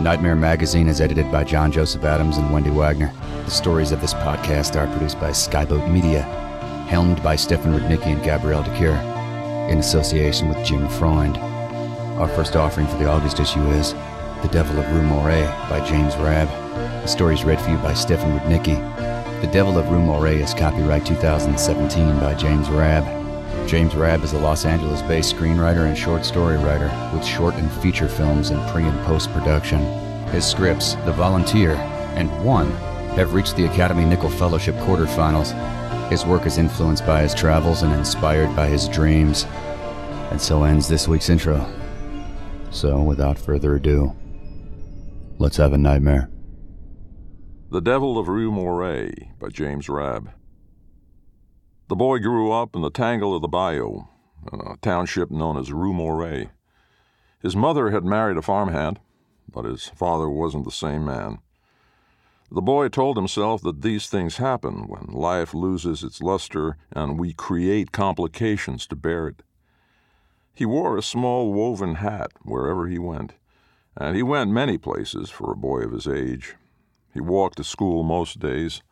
Nightmare Magazine is edited by John Joseph Adams and Wendy Wagner. The stories of this podcast are produced by Skyboat Media, helmed by Stefan Rudnicki and Gabrielle de Cuir, in association with Jim Freund. Our first offering for the August issue is The Devil of Rue Moret by James Rabb. The story is read for you by Stefan Rudnicki. The Devil of Rue Moret is copyright 2017 by James Rabb. James Rabb is a Los Angeles based screenwriter and short story writer with short and feature films in pre and post production. His scripts, The Volunteer and One, have reached the Academy Nicholl Fellowship quarterfinals. His work is influenced by his travels and inspired by his dreams. And so ends this week's intro. So, without further ado, let's have a nightmare. The Devil of Rue Moret by James Rabb. The boy grew up in the tangle of the bayou, a township known as Rue Moret. His mother had married a farmhand, but his father wasn't the same man. The boy told himself that these things happen when life loses its luster and we create complications to bear it. He wore a small woven hat wherever he went, and he went many places for a boy of his age. He walked to school most days,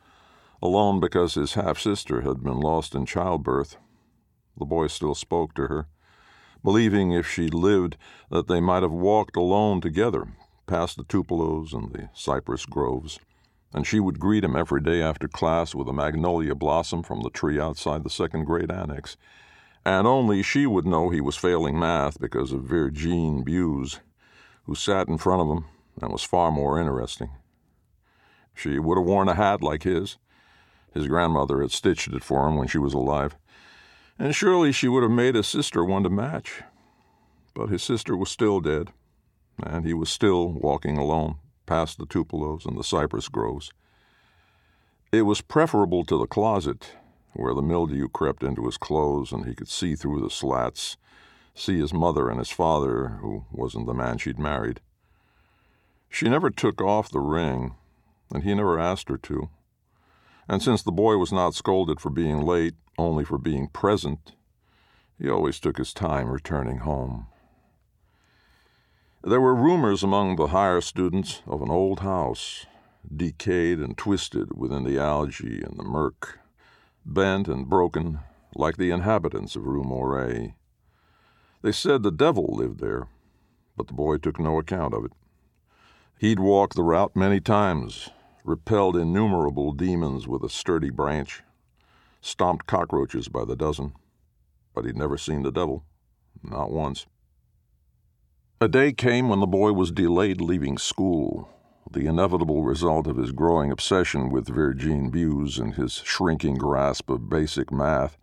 alone because his half sister had been lost in childbirth. The boy still spoke to her, believing if she lived that they might have walked alone together past the tupelos and the cypress groves, and she would greet him every day after class with a magnolia blossom from the tree outside the second grade annex. And only she would know he was failing math because of Virgine Buse, who sat in front of him and was far more interesting. She would have worn a hat like his, his grandmother had stitched it for him when she was alive, and surely she would have made his sister one to match. But his sister was still dead, and he was still walking alone past the tupelos and the cypress groves. It was preferable to the closet, where the mildew crept into his clothes and he could see through the slats, see his mother and his father, who wasn't the man she'd married. She never took off the ring, and he never asked her to and since the boy was not scolded for being late, only for being present, he always took his time returning home. There were rumors among the higher students of an old house, decayed and twisted within the algae and the murk, bent and broken like the inhabitants of Rue Moret. They said the devil lived there, but the boy took no account of it. He'd walked the route many times, repelled innumerable demons with a sturdy branch, stomped cockroaches by the dozen, but he'd never seen the devil, not once. A day came when the boy was delayed leaving school, the inevitable result of his growing obsession with Virgine Buse and his shrinking grasp of basic math.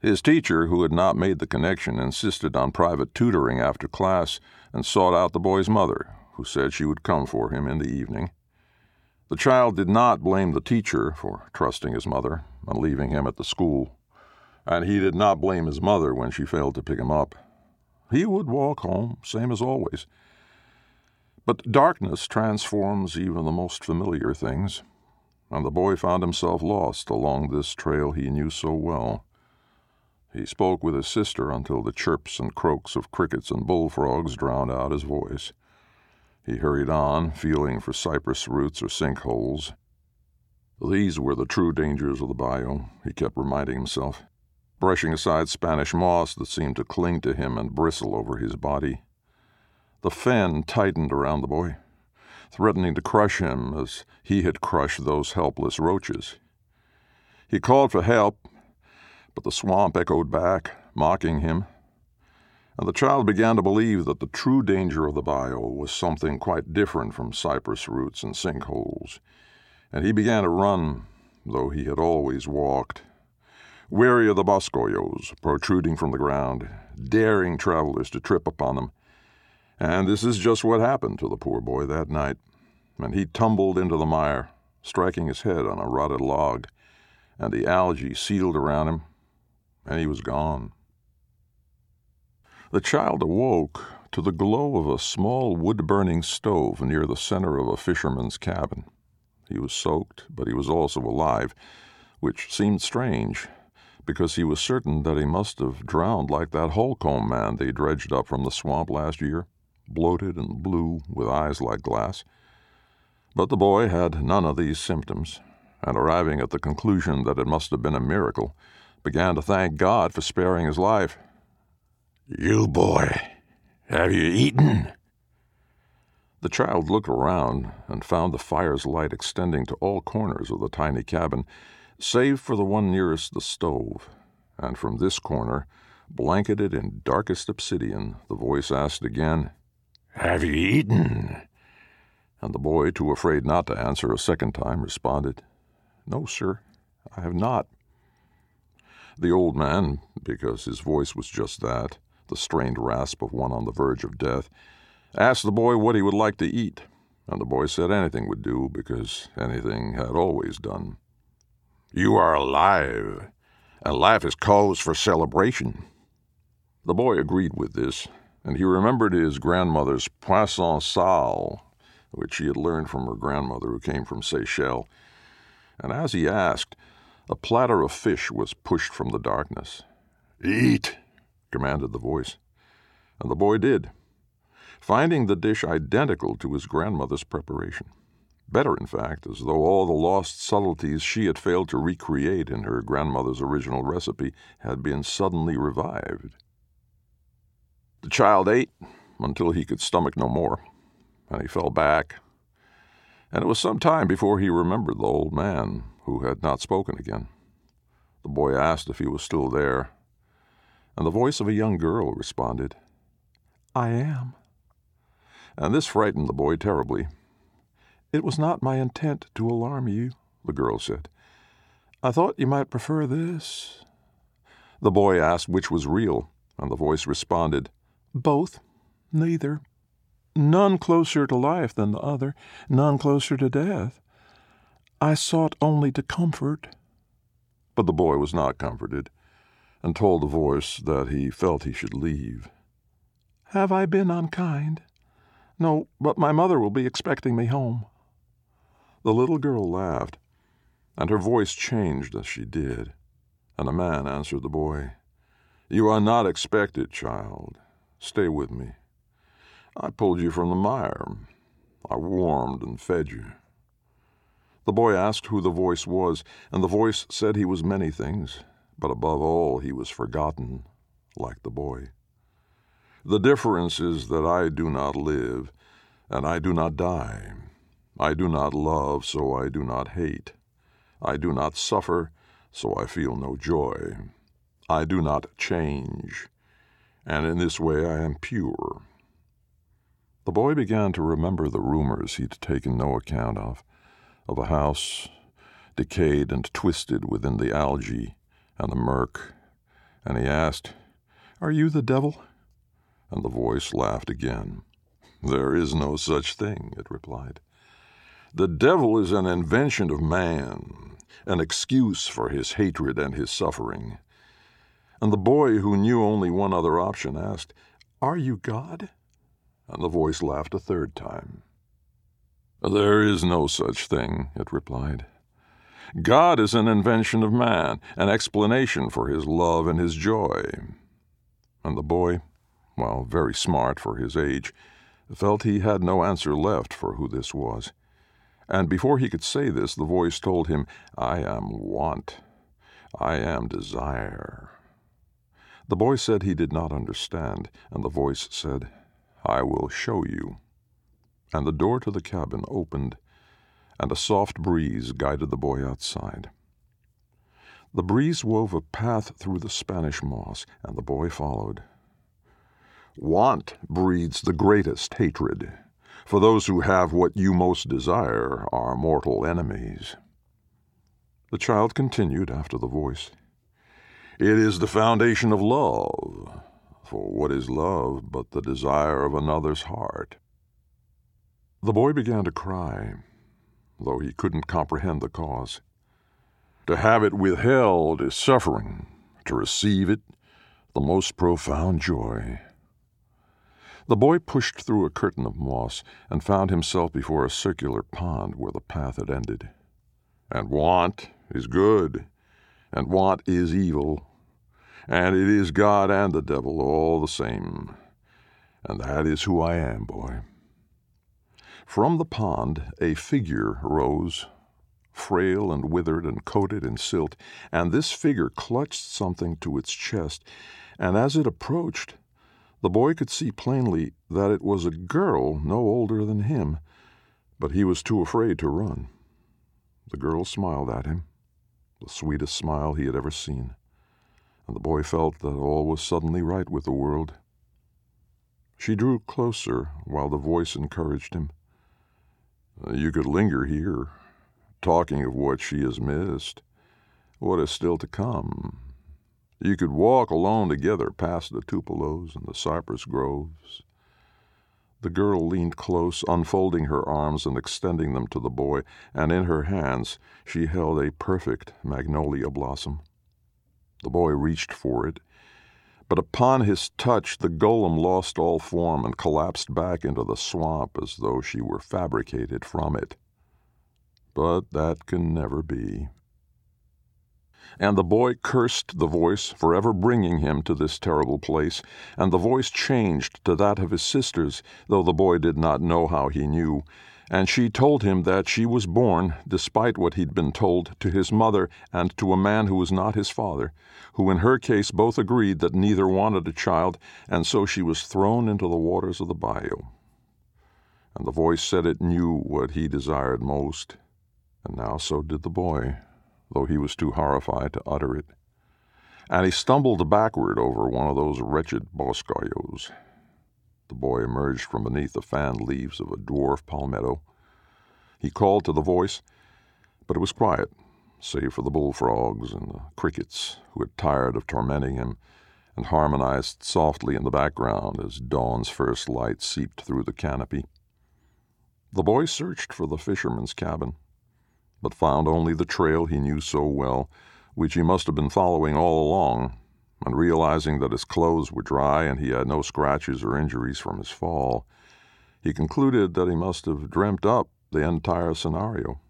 His teacher, who had not made the connection, insisted on private tutoring after class and sought out the boy's mother, who said she would come for him in the evening. The child did not blame the teacher for trusting his mother and leaving him at the school, and he did not blame his mother when she failed to pick him up. He would walk home, same as always. But darkness transforms even the most familiar things, and the boy found himself lost along this trail he knew so well. He spoke with his sister until the chirps and croaks of crickets and bullfrogs drowned out his voice. He hurried on, feeling for cypress roots or sinkholes. These were the true dangers of the bayou, he kept reminding himself, brushing aside Spanish moss that seemed to cling to him and bristle over his body. The fen tightened around the boy, threatening to crush him as he had crushed those helpless roaches. He called for help, but the swamp echoed back, mocking him and the child began to believe that the true danger of the bayou was something quite different from cypress roots and sinkholes. And he began to run, though he had always walked, wary of the boscoyos protruding from the ground, daring travelers to trip upon them. And this is just what happened to the poor boy that night, and he tumbled into the mire, striking his head on a rotted log, and the algae sealed around him, and he was gone. The child awoke to the glow of a small wood burning stove near the center of a fisherman's cabin. He was soaked, but he was also alive, which seemed strange, because he was certain that he must have drowned like that Holcomb man they dredged up from the swamp last year, bloated and blue, with eyes like glass. But the boy had none of these symptoms, and arriving at the conclusion that it must have been a miracle, began to thank God for sparing his life. You boy, have you eaten? The child looked around and found the fire's light extending to all corners of the tiny cabin, save for the one nearest the stove. And from this corner, blanketed in darkest obsidian, the voice asked again, Have you eaten? And the boy, too afraid not to answer a second time, responded, No, sir, I have not. The old man, because his voice was just that, the strained rasp of one on the verge of death, asked the boy what he would like to eat, and the boy said anything would do because anything had always done. You are alive, and life is cause for celebration. The boy agreed with this, and he remembered his grandmother's poisson sale, which he had learned from her grandmother who came from Seychelles. And as he asked, a platter of fish was pushed from the darkness. Eat, commanded the voice. And the boy did, finding the dish identical to his grandmother's preparation. Better, in fact, as though all the lost subtleties she had failed to recreate in her grandmother's original recipe had been suddenly revived. The child ate until he could stomach no more, and he fell back. And it was some time before he remembered the old man, who had not spoken again. The boy asked if he was still there, and the voice of a young girl responded, I am. And this frightened the boy terribly. It was not my intent to alarm you, the girl said. I thought you might prefer this. The boy asked which was real, and the voice responded, Both, neither. None closer to life than the other, none closer to death. I sought only to comfort. But the boy was not comforted and told the voice that he felt he should leave. Have I been unkind? No, but my mother will be expecting me home. The little girl laughed, and her voice changed as she did, and a man answered the boy. You are not expected, child. Stay with me. I pulled you from the mire. I warmed and fed you. The boy asked who the voice was, and the voice said he was many things, but above all, he was forgotten, like the boy. The difference is that I do not live, and I do not die. I do not love, so I do not hate. I do not suffer, so I feel no joy. I do not change, and in this way I am pure. The boy began to remember the rumors he'd taken no account of, of a house decayed and twisted within the algae and the murk, and he asked, Are you the devil? And the voice laughed again. There is no such thing, it replied. The devil is an invention of man, an excuse for his hatred and his suffering. And the boy, who knew only one other option, asked, Are you God? And the voice laughed a third time. There is no such thing, it replied. God is an invention of man, an explanation for his love and his joy. And the boy, while very smart for his age, felt he had no answer left for who this was. And before he could say this, the voice told him, I am want. I am desire. The boy said he did not understand, and the voice said, I will show you. And the door to the cabin opened, and a soft breeze guided the boy outside. The breeze wove a path through the Spanish moss, and the boy followed. Want breeds the greatest hatred, for those who have what you most desire are mortal enemies. The child continued after the voice. It is the foundation of love, for what is love but the desire of another's heart? The boy began to cry, though he couldn't comprehend the cause. To have it withheld is suffering, to receive it, the most profound joy. The boy pushed through a curtain of moss and found himself before a circular pond where the path had ended. And want is good, and want is evil, and it is God and the devil all the same. And that is who I am, boy. From the pond a figure rose, frail and withered and coated in silt, and this figure clutched something to its chest, and as it approached, the boy could see plainly that it was a girl no older than him, but he was too afraid to run. The girl smiled at him, the sweetest smile he had ever seen, and the boy felt that all was suddenly right with the world. She drew closer while the voice encouraged him. You could linger here, talking of what she has missed, what is still to come, you could walk alone together past the tupelos and the cypress groves. The girl leaned close, unfolding her arms and extending them to the boy, and in her hands she held a perfect magnolia blossom. The boy reached for it, but upon his touch the golem lost all form and collapsed back into the swamp as though she were fabricated from it. But that can never be. And the boy cursed the voice for ever bringing him to this terrible place, and the voice changed to that of his sister's, though the boy did not know how he knew. And she told him that she was born, despite what he'd been told, to his mother and to a man who was not his father, who in her case both agreed that neither wanted a child, and so she was thrown into the waters of the bayou. And the voice said it knew what he desired most, and now so did the boy though he was too horrified to utter it. And he stumbled backward over one of those wretched boscayos. The boy emerged from beneath the fanned leaves of a dwarf palmetto. He called to the voice, but it was quiet, save for the bullfrogs and the crickets who had tired of tormenting him and harmonized softly in the background as dawn's first light seeped through the canopy. The boy searched for the fisherman's cabin but found only the trail he knew so well, which he must have been following all along, and realizing that his clothes were dry and he had no scratches or injuries from his fall, he concluded that he must have dreamt up the entire scenario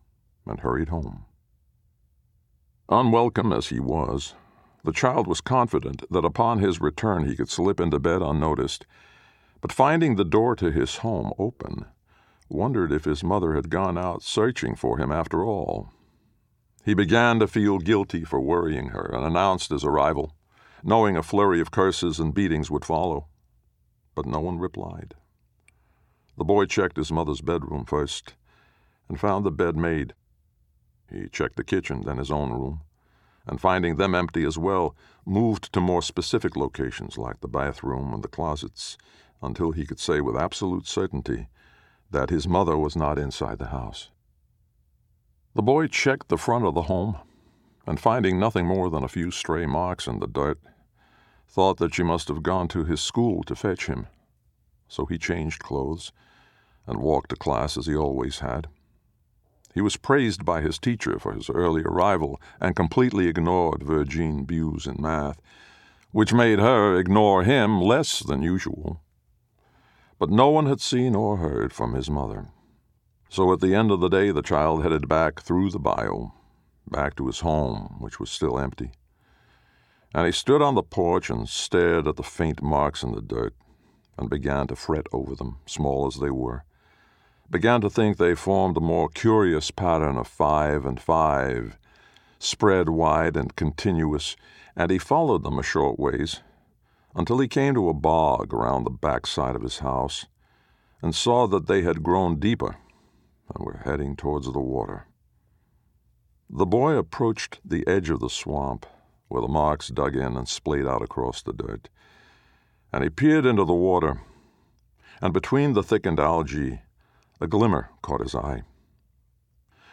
and hurried home. Unwelcome as he was, the child was confident that upon his return he could slip into bed unnoticed, but finding the door to his home open, wondered if his mother had gone out searching for him after all. He began to feel guilty for worrying her and announced his arrival, knowing a flurry of curses and beatings would follow. But no one replied. The boy checked his mother's bedroom first and found the bed made. He checked the kitchen, then his own room, and finding them empty as well, moved to more specific locations like the bathroom and the closets until he could say with absolute certainty that his mother was not inside the house. The boy checked the front of the home, and finding nothing more than a few stray marks in the dirt, thought that she must have gone to his school to fetch him. So he changed clothes and walked to class as he always had. He was praised by his teacher for his early arrival and completely ignored Virgine Buse in math, which made her ignore him less than usual. But no one had seen or heard from his mother. So at the end of the day, the child headed back through the bayou, back to his home, which was still empty and he stood on the porch and stared at the faint marks in the dirt, and began to fret over them, small as they were. Began to think they formed a more curious pattern of five and five, spread wide and continuous, and he followed them a short ways until he came to a bog around the back side of his house and saw that they had grown deeper and were heading towards the water. The boy approached the edge of the swamp where the marks dug in and splayed out across the dirt. And he peered into the water, and between the thickened algae, a glimmer caught his eye.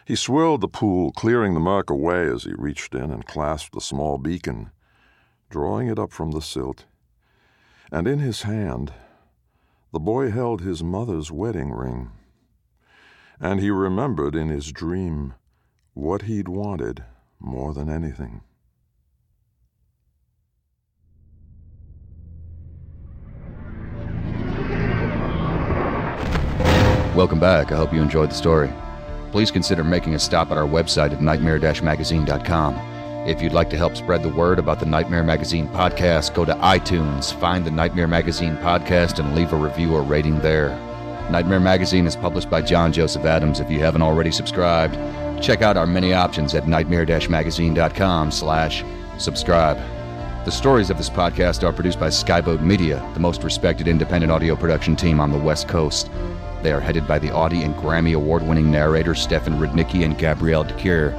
He swirled the pool, clearing the murk away as he reached in and clasped the small beacon, drawing it up from the silt. And in his hand, the boy held his mother's wedding ring. And he remembered in his dream what he'd wanted more than anything. Welcome back. I hope you enjoyed the story. Please consider making a stop at our website at nightmare-magazine.com. If you'd like to help spread the word about the Nightmare Magazine podcast, go to iTunes, find the Nightmare Magazine podcast, and leave a review or rating there. Nightmare Magazine is published by John Joseph Adams. If you haven't already subscribed, check out our many options at nightmare-magazine.com slash subscribe. The stories of this podcast are produced by Skyboat Media, the most respected independent audio production team on the West Coast. They are headed by the Audie and Grammy award winning narrators Stefan Rudnicki and Gabrielle de Cuir.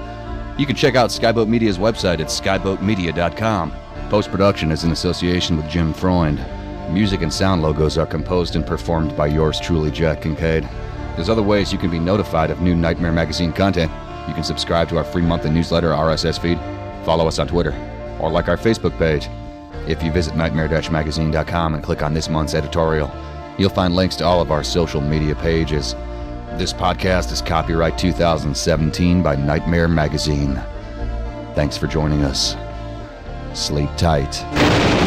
You can check out Skyboat Media's website at skyboatmedia.com. Post production is in association with Jim Freund. Music and sound logos are composed and performed by yours truly, Jack Kincaid. There's other ways you can be notified of new Nightmare Magazine content. You can subscribe to our free monthly newsletter RSS feed, follow us on Twitter, or like our Facebook page. If you visit nightmare-magazine.com and click on this month's editorial, You'll find links to all of our social media pages. This podcast is copyright 2017 by Nightmare Magazine. Thanks for joining us. Sleep tight.